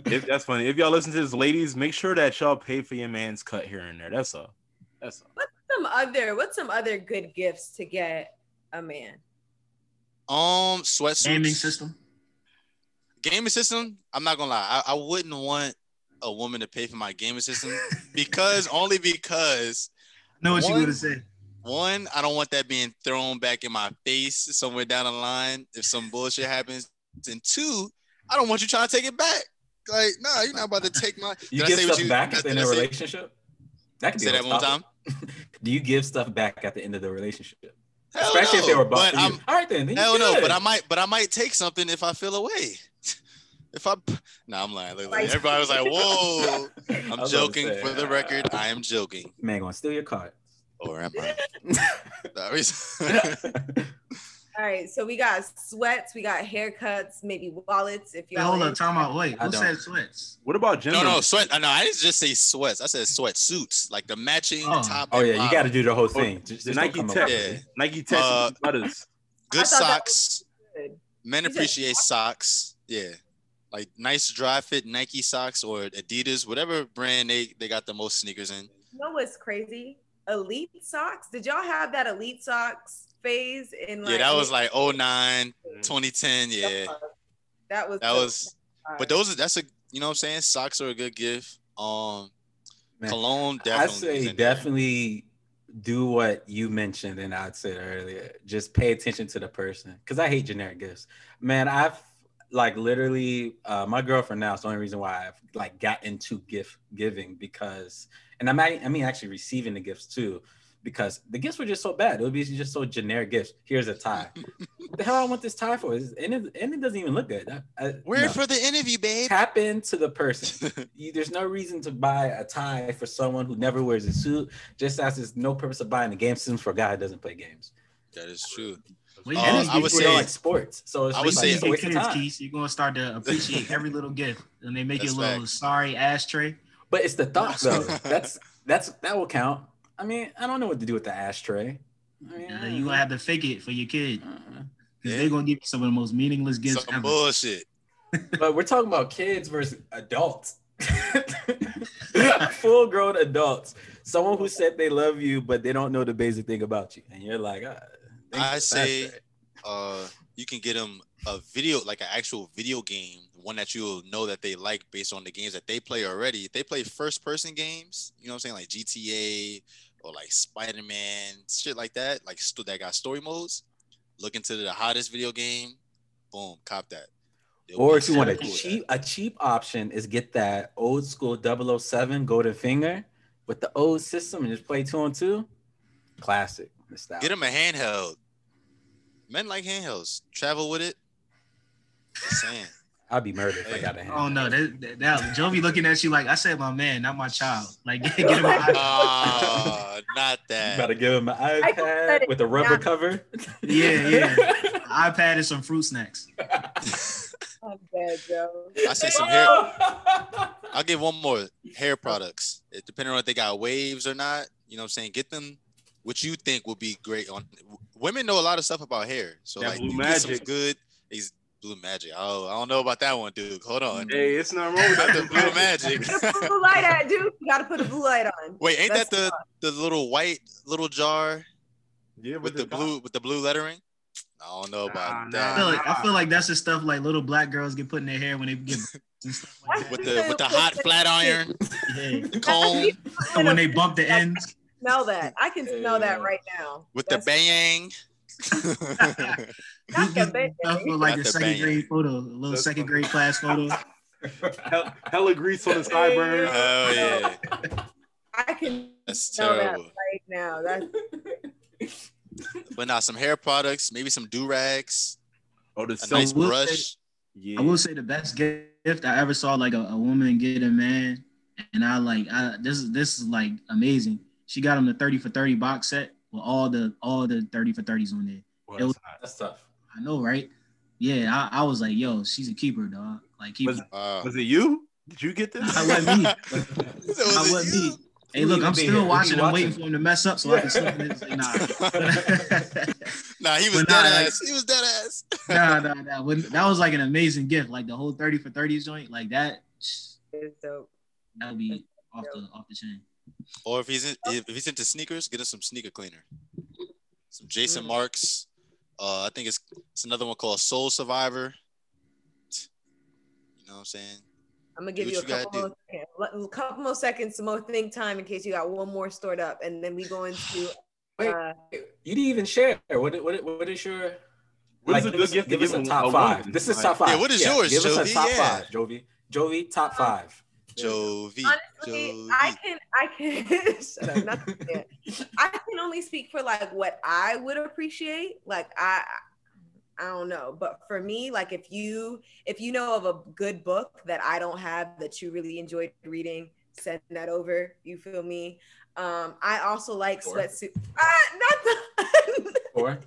if that's funny. If y'all listen to this, ladies, make sure that y'all pay for your man's cut here and there. That's all. That's all. some other what's some other good gifts to get a man? Um, sweatsuits. Gaming system. Gaming system. I'm not gonna lie. I, I wouldn't want a woman to pay for my gaming system [laughs] because only because I know what you One- gonna say. one, I don't want that being thrown back in my face somewhere down the line if some bullshit happens. And two, I don't want you trying to take it back. Like, nah, you're not about to take my. You give stuff you- back at the end of a relationship. That could be Say that one topic. time. [laughs] Do you give stuff back at the end of the relationship? Hell Especially if no, they were. I'm, All right then. then hell no, but I might, but I might take something if I feel away. [laughs] If I, nah, I'm lying. Look, Everybody was like, "Whoa!" [laughs] I'm was about to joking. say, For the record, uh, I am joking. Man, gonna steal your card. Or am I? All right, so we got sweats, we got haircuts, maybe wallets. If y'all hold on, into- time out. Wait, I who said sweats? What about gender? no, no, sweat. No, I didn't just say sweats. I said sweat suits, like the matching Oh. top. Oh and yeah, you got to do the whole thing. Just, The just Nike Tech. Yeah. Nike Tech Uh, butters. good I thought that socks. Good. Men You said appreciate socks. Yeah. Like nice dry fit Nike socks or Adidas, whatever brand they, they got the most sneakers in. You know what's crazy? Elite socks. Did y'all have that elite socks phase in like yeah, that was like 09, 2010. Yeah. that was That the- was but those are that's a you know what I'm saying? Socks are a good gift. Um Man, cologne I definitely. is say in there. definitely do what you mentioned and I'd said earlier. Just pay attention to the person because I hate generic gifts. Man, I've like literally uh, my girlfriend now is the only reason why I've like got into gift giving because and i'm I mean actually receiving the gifts too because the gifts were just so bad. It would be just so generic gifts. Here's a tie. [laughs] what the hell I want this tie for? It's- And it, and it doesn't even look good. I, I, Wear no. it for the interview, babe. tap into the person. [laughs] You, there's no reason to buy a tie for someone who never wears a suit, just as there's no purpose of buying a game systems for a guy who doesn't play games. that is true. Well, Uh, And I would say- like sports, so it's I would like, say- it's a you waste get of kids, time. Keith, you're gonna start to appreciate every little gift, and they make you a little facts. sorry ashtray. But it's the thought though. [laughs] That's that's that will count. I mean, I don't know what to do with the ashtray. I mean, Uh, you gonna have to fake it for your kid uh, because Yeah. they're gonna give you some of the most meaningless gifts Some ever. bullshit. [laughs] but we're talking about kids versus adults. [laughs] Full grown adults. Someone who said they love you, but they don't know the basic thing about you. And you're like, ah, I say- uh you can get them a video like an actual video game one that you'll know that they like based on the games that they play already if they play first person games you know what i'm saying like gta or like spider-man shit like that like st- that got story modes look into the hottest video game boom cop that They'll Or if you want a cheap a cheap option is get that old school 007 golden finger with the old system and just play two on two. Classic. Nostalgia. get them a handheld men like handhelds travel with it just saying I'd be murdered if I Hey. got a hand. Oh no, that, that, that Joe be looking at you like I said, my man, not my child. Like get, get him an iPad. Ah, not [laughs] You that gotta give him an I just said iPad with a rubber Yeah. cover. Yeah, yeah. [laughs] iPad and some fruit snacks. [laughs] I'm dead, Joe. I say some hair I'll give one more hair products. It, depending on if they got waves or not, you know what I'm saying? Get them what you think would be great on women know a lot of stuff about hair. So That like Blue you get some Magic. good is blue magic. Oh, I don't know about that one, dude. Hold on. Hey, it's not wrong with that. the blue magic. Put a blue light on, dude. You gotta put a blue light on. Wait, ain't That's that the the little white little jar Yeah, with the blue with the blue lettering? I don't know about Nah, I that. feel like I feel like that's the stuff like little black girls get put in their hair when they get [laughs] and stuff like that. With the with the hot flat iron, Yeah. the comb, And when they bump the ends. smell that. I can smell that right now. with That's- the bang. [laughs] Stuff for like Not a second bang. grade photo, a little That's second funny. grade class photo. [laughs] Hell, hella grease on the sideburns. oh yeah, [laughs] I can that's smell that terrible. right now. That's But now some hair products, maybe some do rags, Oh, the a silk. nice will brush. Yeah. I will say the best gift I ever saw like a, a woman get a man, and I like I this is this is like amazing. She got him the 30 for 30 box set with all the all the 30 for 30s on there. Well, it was- that's tough. I know, right? Yeah, I, I was like, yo, she's a keeper, dog. Like keep Was- Wow. Was it you? Did you get this? I wasn't me. [laughs] [laughs] So was I it wasn't me. Hey, look, I'm still here? Watching. you I'm waiting for him to mess up so I can slip in and say, nah. [laughs] Nah, he was But nah, dead like- ass. He was dead ass. nah, nah, nah. When, that was like an amazing gift. Like the whole 30 for 30s joint, like that, is dope. that would be off the off the chain. Or if he's in, if if he's into sneakers, get him some sneaker cleaner. Some Jason Mm. Marks. Uh, I think it's it's another one called Soul Survivor. You know what I'm saying? I'm gonna give Do you a you couple more, seconds, a couple more seconds, some more think time in case you got one more stored up, and then we go into. [sighs] Wait, Uh, you didn't even share. What what what is your What is like, a give good us, gift to give us give a a- top a five. woman? This is top five. Yeah, what is yours, Give us a top Yeah. five, Jovi. Jovi, top five. Jovi. honestly, Jovi. I can, I can. [laughs] shut up, not the fan. I can only speak for like what I would appreciate. Like I, I don't know, but for me, like if you if you know of a good book that I don't have that you really enjoyed reading, send that over. You feel me? Um, I also like Sure. sweatsuit. Ah, not the. [laughs] Four.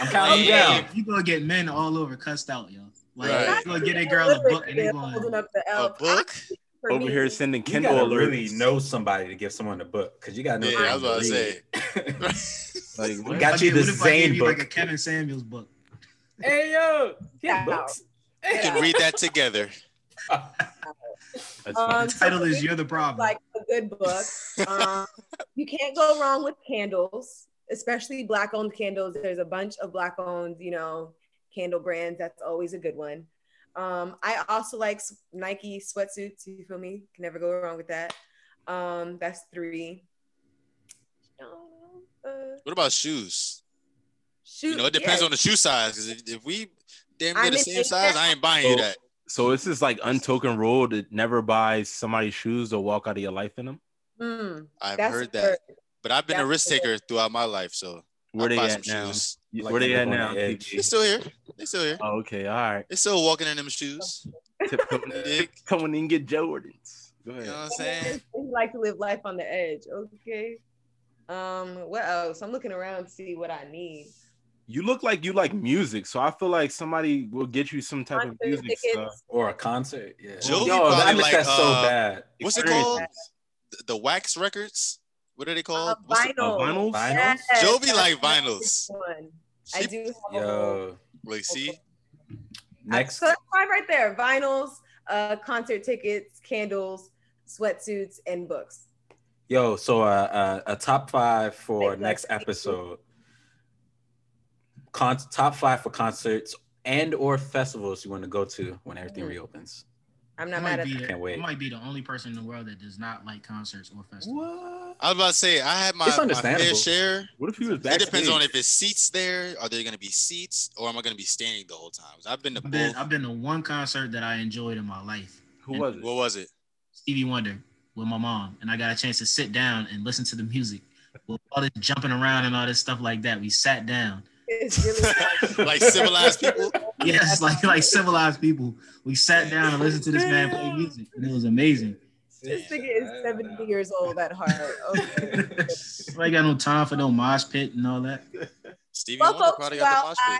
I'm counting you Yeah. down. You gonna get men all over cussed out, yo. Like Right. you gonna get a girl a book and they holding going. up the A L. book? For Over me, here sending You Kindle gotta alerts. really know somebody to give someone a book because you gotta know. Yeah, [laughs] if I was about to say. Like, We what? got What you if- the what if I gave Zane you like book. a Kevin Samuels book. hey yo, Yeah. yeah, books. We can read that together. That's Um. The title is "You're the Problem." like a good book. Um, [laughs] you can't go wrong with candles, especially black owned candles. There's a bunch of black owned, you know, candle brands. That's always a good one. Um, I also like Nike sweatsuits. You feel me? Can never go wrong with that. Um, that's three. Uh, What about shoes? Shoes. You know, it depends yeah. on the shoe size. Because if, if we damn I'm near the same big size, I ain't buying you that. So it's this like untoken rule to never buy somebody's shoes or walk out of your life in them. Mm, I've heard that. third. But I've been a risk the- taker throughout my life, so Where I they buy at some now? shoes. Like Where they at now? the edge. They still here. They still here. Oh, okay, all right. They still walking in them shoes. Tiptoeing You? Coming in and get Jordans. Go ahead. You know what I'm saying? [laughs] You like to live life on the edge. Okay. Um, what else? I'm looking around to see what I need. You look like you like music, so I feel like somebody will get you some type of music tickets. stuff. Or a concert. Yeah. Jovi Yo, I probably miss like, that so uh, bad. what's it called? The, the wax records. What are they Uh, called? What's the- vinyl. vinyls? Vinyls? Yes, Jovi like vinyls. I do have Yo, Like, see, next. So that's five right there: vinyls, uh, concert tickets, candles, sweatsuits, and books. Yo, so uh, uh, a top five for Like, next like- episode. Con- top five for concerts and or festivals you want to go to when everything Mhm. reopens. I'm not might mad at be, that. Can't wait. I might be the only person in the world that does not like concerts or festivals. What? I was about to say I had my, It's my fair share. What if he was It depends on if it's seats there. Are there gonna be seats, or am I gonna be standing the whole time? I've been to I've been. I've been to one concert that I enjoyed in my life, Who was it? What was it? Stevie Wonder, with my mom, and I got a chance to sit down and listen to the music. With all this jumping around and all this stuff like that, we sat down. It's really [laughs] [laughs] like civilized people. Yes, like like civilized people. We sat down and listened to this man play music, and it was amazing. This nigga is 70 years old at heart. Okay. [laughs] I ain't got no time for no mosh pit and all that. [laughs] Stevie Well, Wonder folks, probably got the well, mosh I-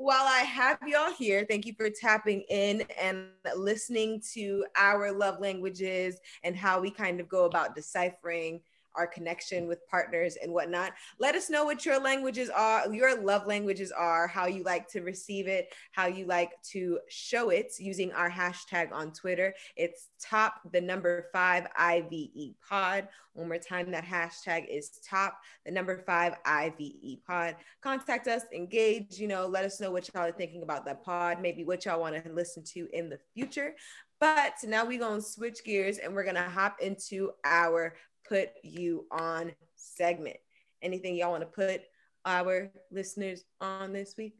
while I have y'all here, thank you for tapping in and listening to our love languages and how we kind of go about deciphering our connection with partners and whatnot. Let us know what your languages are, your love languages are, how you like to receive it, how you like to show it using our hashtag on Twitter. It's top the number five IVE pod. One more time, that hashtag is top the number five IVE pod contact us, engage, you know, let us know what y'all are thinking about that pod, maybe what y'all want to listen to in the future. But now we're going to switch gears and we're going to hop into our put you on segment. Anything y'all want to put our listeners on this week?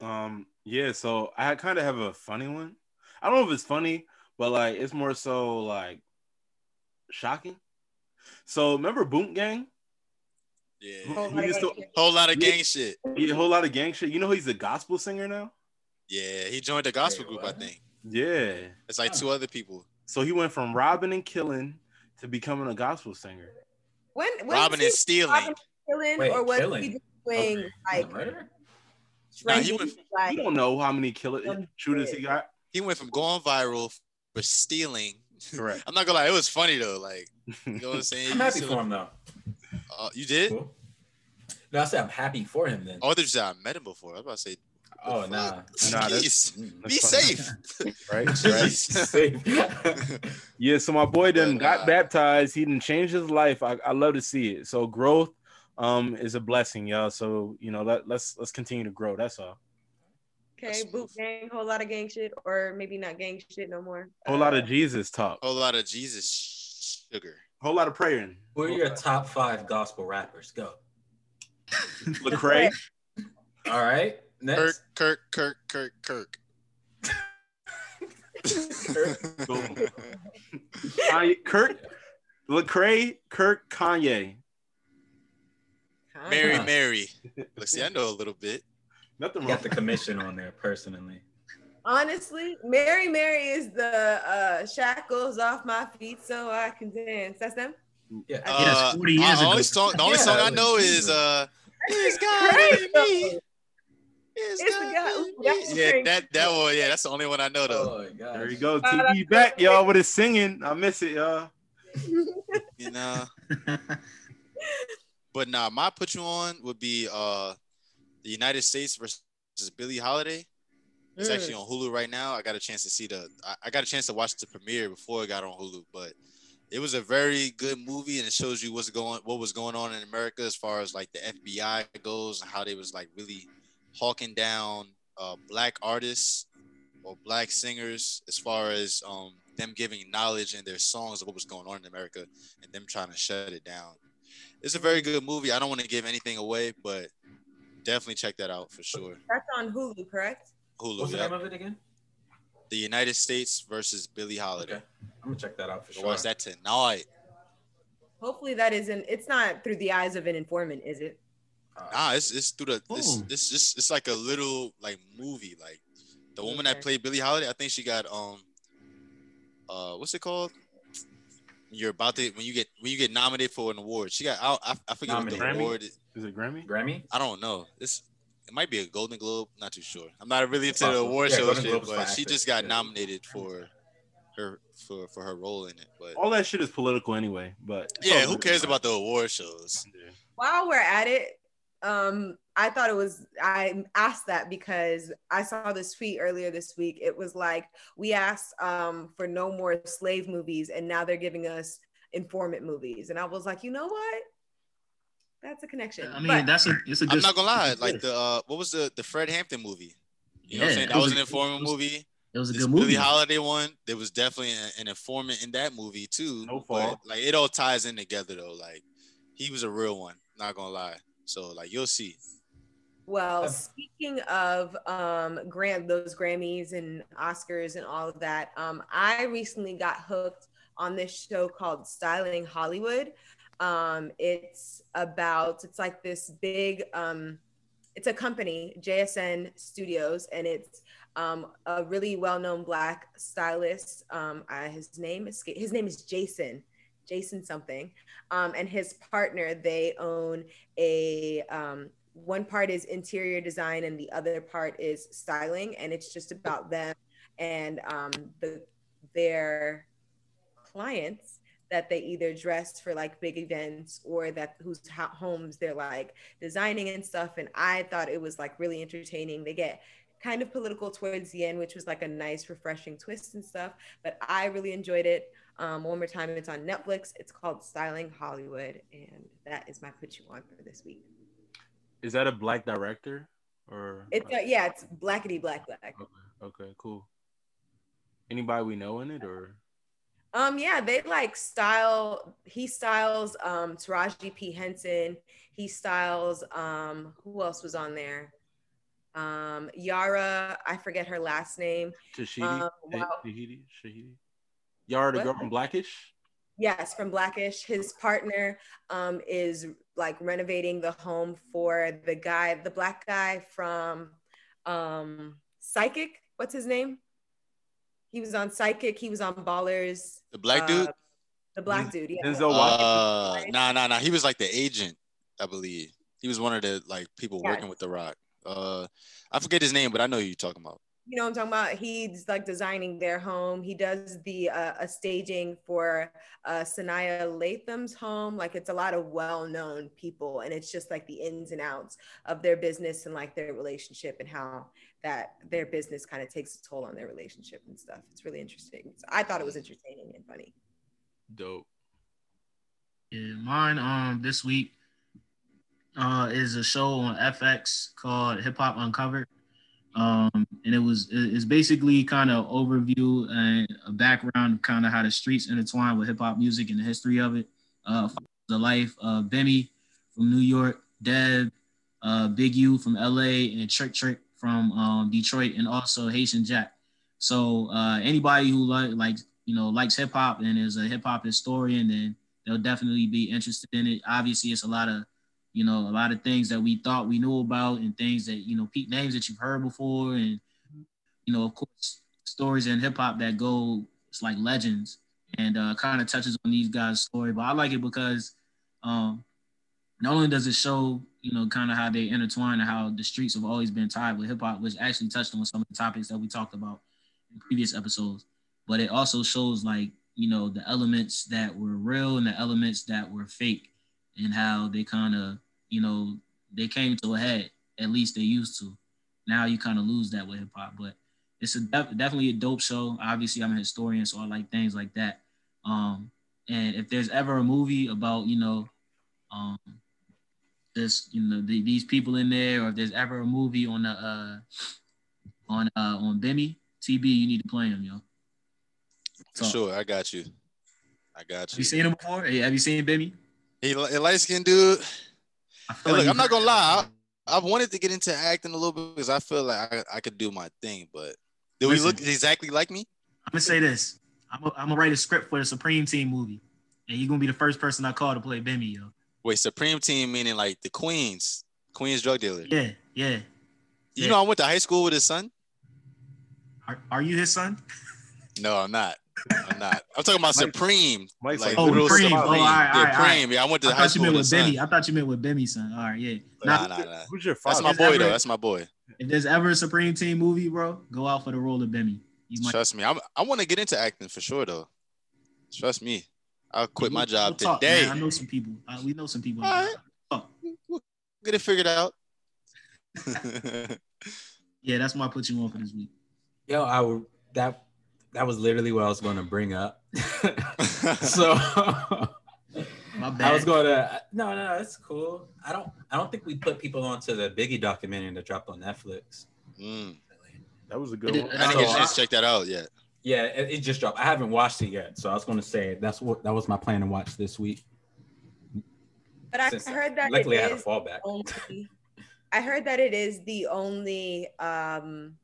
Um, yeah, so I kind of have a funny one. I don't know if it's funny, but like it's more so like shocking. So remember Boom Gang? Yeah. Whole lot of used to- gang shit. Whole lot of Yeah. gang shit. Yeah, a whole lot of gang shit. You know he's a gospel singer now? Yeah, he joined the gospel Wait, group, I think. Yeah. It's like two other people. So he went from robbing and killing to becoming a gospel singer. When, when Robbing was and he stealing. robbing killing, Wait, or was killing. he doing Okay. like Nah, he went- like, You don't know how many killer shooters he got. He went from going viral for stealing. Correct. [laughs] I'm not gonna lie, it was funny though. Like, you know what I'm [laughs] saying? I'm happy for him though. Uh, you did? Cool. No, I said I'm happy for him then. Oh, there's thought you said I met him before. I was about to say, Oh, no, nah. Nah, that's- Please, Mm. be That's funny. safe. [laughs] right? [laughs] Right. Safe. [laughs] Yeah, so my boy done But, got uh, baptized. He didn't change his life. I, I love to see it. So growth um is a blessing, y'all. So you know, let, let's let's continue to grow. That's all. Okay, That's boot smooth. gang, whole lot of gang shit, or maybe not gang shit no more. Whole lot Uh, of Jesus talk. Whole lot of Jesus sugar. Whole lot of praying. Who are your top five gospel rappers? Go. Lecrae. All right. Kirk, Next. Kirk, Kirk, Kirk, Kirk. Boom. Kanye, Kirk. Lecrae. Kirk. Kanye. Kanye. Mary. Mary. Let's see, I know a little bit. Nothing wrong. got the commission on there personally. Honestly, Mary Mary is the uh shackles off my feet so I can dance. That's them. Yeah. Uh, Yes, 40 years uh, the ago. only song, the only Yeah, song I know is Jesus. uh, It's God great, me. It's the guy- ooh, that's Yeah, that that one. Yeah, that's the only one I know though. Oh. There you go. Uh, TV back, y'all, with his singing. I miss it, y'all. [laughs] You know. But nah, my put you on would be uh, the United States versus Billie Holiday. It's Mm. actually on Hulu right now. I got a chance to see the. I, I got a chance to watch the premiere before it got on Hulu, but it was a very good movie, and it shows you what's going, what was going on in America as far as like the FBI goes, and how they was like really hawking down uh, black artists or black singers as far as um, them giving knowledge in their songs of what was going on in America, and them trying to shut it down. It's a very good movie. I don't want to give anything away, but definitely check that out for sure. That's on Hulu, correct? Hulu. What's the yep. name of it again? The United States versus Billie Holiday. Okay. I'm gonna check that out for So sure. watch that tonight. Hopefully that isn't it's not through the eyes of an informant, is it? Nah, it's it's through the it's it's just it's like a little like movie. Like the woman that played Billie Holiday, I think she got um uh what's it called? You're about to when you get when you get nominated for an award. She got I I, I forget what the Nominated. award. Is. Is it Grammy? Grammy? I don't know. It's it might be a Golden Globe. Not too sure. I'm not really into the Possible. award Yeah, show Golden shit, Globes but she just got yeah. nominated for her for for her role in it. But All that shit is political anyway. But yeah, who cares about the award shows? While we're at it, um, I thought it was I asked that because I saw this tweet earlier this week. It was like we asked um for no more slave movies, and now they're giving us informant movies. And I was like, you know what? That's a connection. I mean, But- that's a it's a good. I'm not gonna lie. Like the uh, what was the the Fred Hampton movie? You know what I'm Yeah, saying? That was was an informant was- movie. it was a This good movie. Billie Holiday one, there was definitely an, an informant in that movie too. No but, fault. like it all ties in together though. Like he was a real one. Not gonna lie. So like you'll see. Well, speaking of um Gram those Grammys and Oscars and all of that, um, I recently got hooked on this show called Styling Hollywood. Um, it's about it's like this big um it's a company, JSN Studios, and it's um, a really well-known black stylist. Um, I, his name is his name is Jason, Jason something, um, and his partner. They own a um, one part is interior design and the other part is styling, and it's just about them and um, the their clients that they either dress for like big events or that whose homes they're like designing and stuff and i thought it was like really entertaining they get kind of political towards the end which was like a nice refreshing twist and stuff but i really enjoyed it um, one more time it's on netflix it's called styling hollywood and that is my put you on for this week Is that a black director or? it's uh, yeah it's blackity black black Okay, okay, cool. Anybody we know in it or? Um, yeah, they like style. He styles um Taraji P Henson. He styles um who else was on there? Um, Yara, I forget her last name. Tashidi? Um, Eh, wow. Shahidi? Shahidi? Yara, the What? girl from Blackish? Yes, from Blackish. His partner um is like renovating the home for the guy, the black guy from um Psychic. What's his name? He was on Psychic. He was on Ballers. The black Uh, dude? The black dude. Yeah. Denzel Washington. Uh, nah, nah, nah. He was like the agent, I believe. He was one of the like people Yes. working with The Rock. Uh, I forget his name, but I know who you're talking about. You know I'm talking about? He's like designing their home. He does the uh, a staging for uh, Sanaa Lathan's home. Like it's a lot of well-known people, and it's just like the ins and outs of their business and like their relationship and how that their business kind of takes a toll on their relationship and stuff. It's really interesting. So I thought it was entertaining and funny. Dope. Yeah, mine um this week uh is a show on FX called Hip Hop Uncovered. Um, and it was it's basically kind of overview and a background kind of how the streets intertwine with hip hop music and the history of it. Uh, the life of Bimmy from New York, Deb, uh, Big U from LA, and Trick Trick from um, Detroit, and also Haitian Jack. So uh, anybody who like like you know likes hip hop and is a hip hop historian, then they'll definitely be interested in it. Obviously, it's a lot of you know, a lot of things that we thought we knew about and things that, you know, peak names that you've heard before. And, you know, of course, stories in hip hop that go, it's like legends and uh, kind of touches on these guys' story. But I like it because um, not only does it show, you know, kind of how they intertwine and how the streets have always been tied with hip hop, which actually touched on some of the topics that we talked about in previous episodes, but it also shows like, you know, the elements that were real and the elements that were fake and how they kind of you know, they came to a head. At least they used to. Now you kind of lose that with hip hop, but it's a def- definitely a dope show. Obviously, I'm a historian, so I like things like that. Um, and if there's ever a movie about, you know, um, this, you know, the, these people in there, or if there's ever a movie on the uh, on uh, on Bimmy TB, you need to play him, yo. For so, sure, I got you. I got you. Have you seen him before? Have you seen Bimmy? He, a light skinned dude. Hey, look, I'm not gonna lie. I, have wanted to get into acting a little bit because I feel like I, I could do my thing. But do we look exactly like me? I'm gonna say this. I'm gonna, I'm write a script for the Supreme Team movie, and you're gonna be the first person I call to play Bimmy, yo. Wait, Supreme Team meaning like the Queens, Queens drug dealer. Yeah, yeah. You yeah. know, I went to high school with his son. Are, are you his son? No, I'm not. I'm not. I'm talking about Mike, Supreme. Mike's like, oh, Supreme. Oh, all right, all right, yeah, Supreme. Yeah, I went to I high school you meant with Bimmy. I thought you meant with Bimmy, son. All right, yeah. Nah, nah, nah. Who's your father? That's my boy, ever, though. That's my boy. If there's ever a Supreme Team movie, bro, go out for the role of Bimmy. Might- Trust me, I'm, I want to get into acting for sure, though. Trust me. I'll quit my job we'll talk, today. Man. I know some people. Uh, we know some people. All right. Oh. We'll get it figured out. [laughs] yeah, that's why I put you on for this week. Yo, I would that that was literally what I was going to bring up. [laughs] so I was going to no, no, that's cool. I don't, I don't think we put people onto the Biggie documentary that dropped on Netflix. Mm. That was a good one. I didn't get check that out yet. Yeah, it, it, just dropped. I haven't watched it yet, so I was going to say that's what that was my plan to watch this week. But I heard that luckily I had a fallback. Only, I heard that it is the only um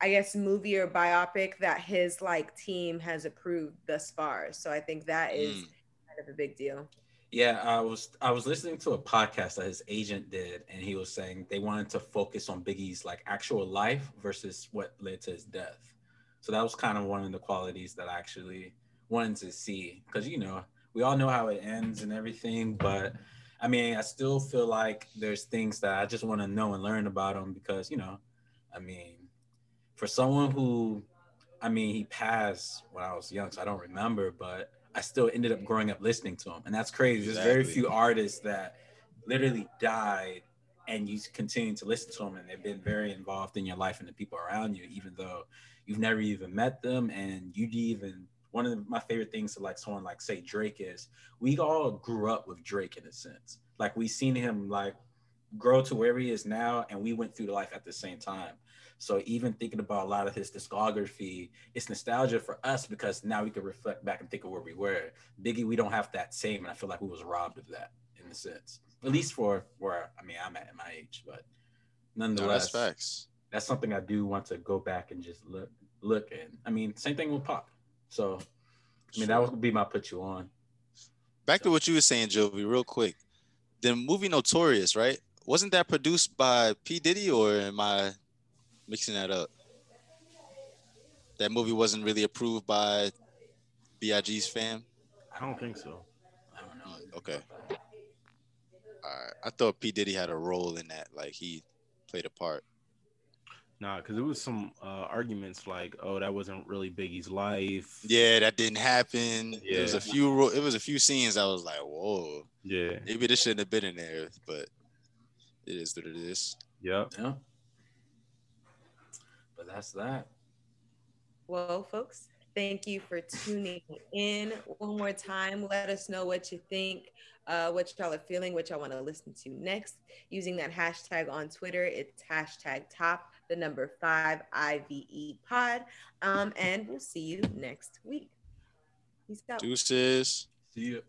I guess movie or biopic that his like team has approved thus far. So I think that is mm. kind of a big deal. Yeah, I was I was listening to a podcast that his agent did, and he was saying they wanted to focus on Biggie's like actual life versus what led to his death. So that was kind of one of the qualities that I actually wanted to see because you know we all know how it ends and everything, but I mean I still feel like there's things that I just want to know and learn about him because you know, I mean for someone who, I mean, he passed when I was young, so I don't remember, but I still ended up growing up listening to him, and that's crazy. Exactly. There's very few artists that literally died and you continue to listen to them and they've been very involved in your life and the people around you even though you've never even met them and you even one of my favorite things to like someone like say drake is we all grew up with drake in a sense like we seen him like grow to where he is now and we went through life at the same time so even thinking about a lot of his discography, it's nostalgia for us because now we can reflect back and think of where we were. Biggie, we don't have that same, and I feel like we was robbed of that in a sense. At least for where I mean I'm at my age, but nonetheless, no, that's facts. That's something I do want to go back and just look look at. I mean, same thing with pop. So I mean, sure. that would be my put you on. Back so. to what you were saying, Jovi, real quick. The movie Notorious, right? Wasn't that produced by P. Diddy or am I mixing that up. That movie wasn't really approved by BIG's fam. I don't think so. I don't know. Hmm, okay. All right. I thought P Diddy had a role in that, like he played a part. Nah, because it was some uh, arguments like, "Oh, that wasn't really Biggie's life." Yeah, that didn't happen. Yeah. There was a few. It was a few scenes. I was like, "Whoa." Yeah. Maybe this shouldn't have been in there, but it is what it is. Yep. Yeah that's that. Well, folks, thank you for tuning in one more time. Let us know what you think uh, what y'all are feeling, what y'all want to listen to next. Using that hashtag on Twitter, it's hashtag top the number five IVE pod. Um, and we'll see you next week. Peace out. Deuces. See you.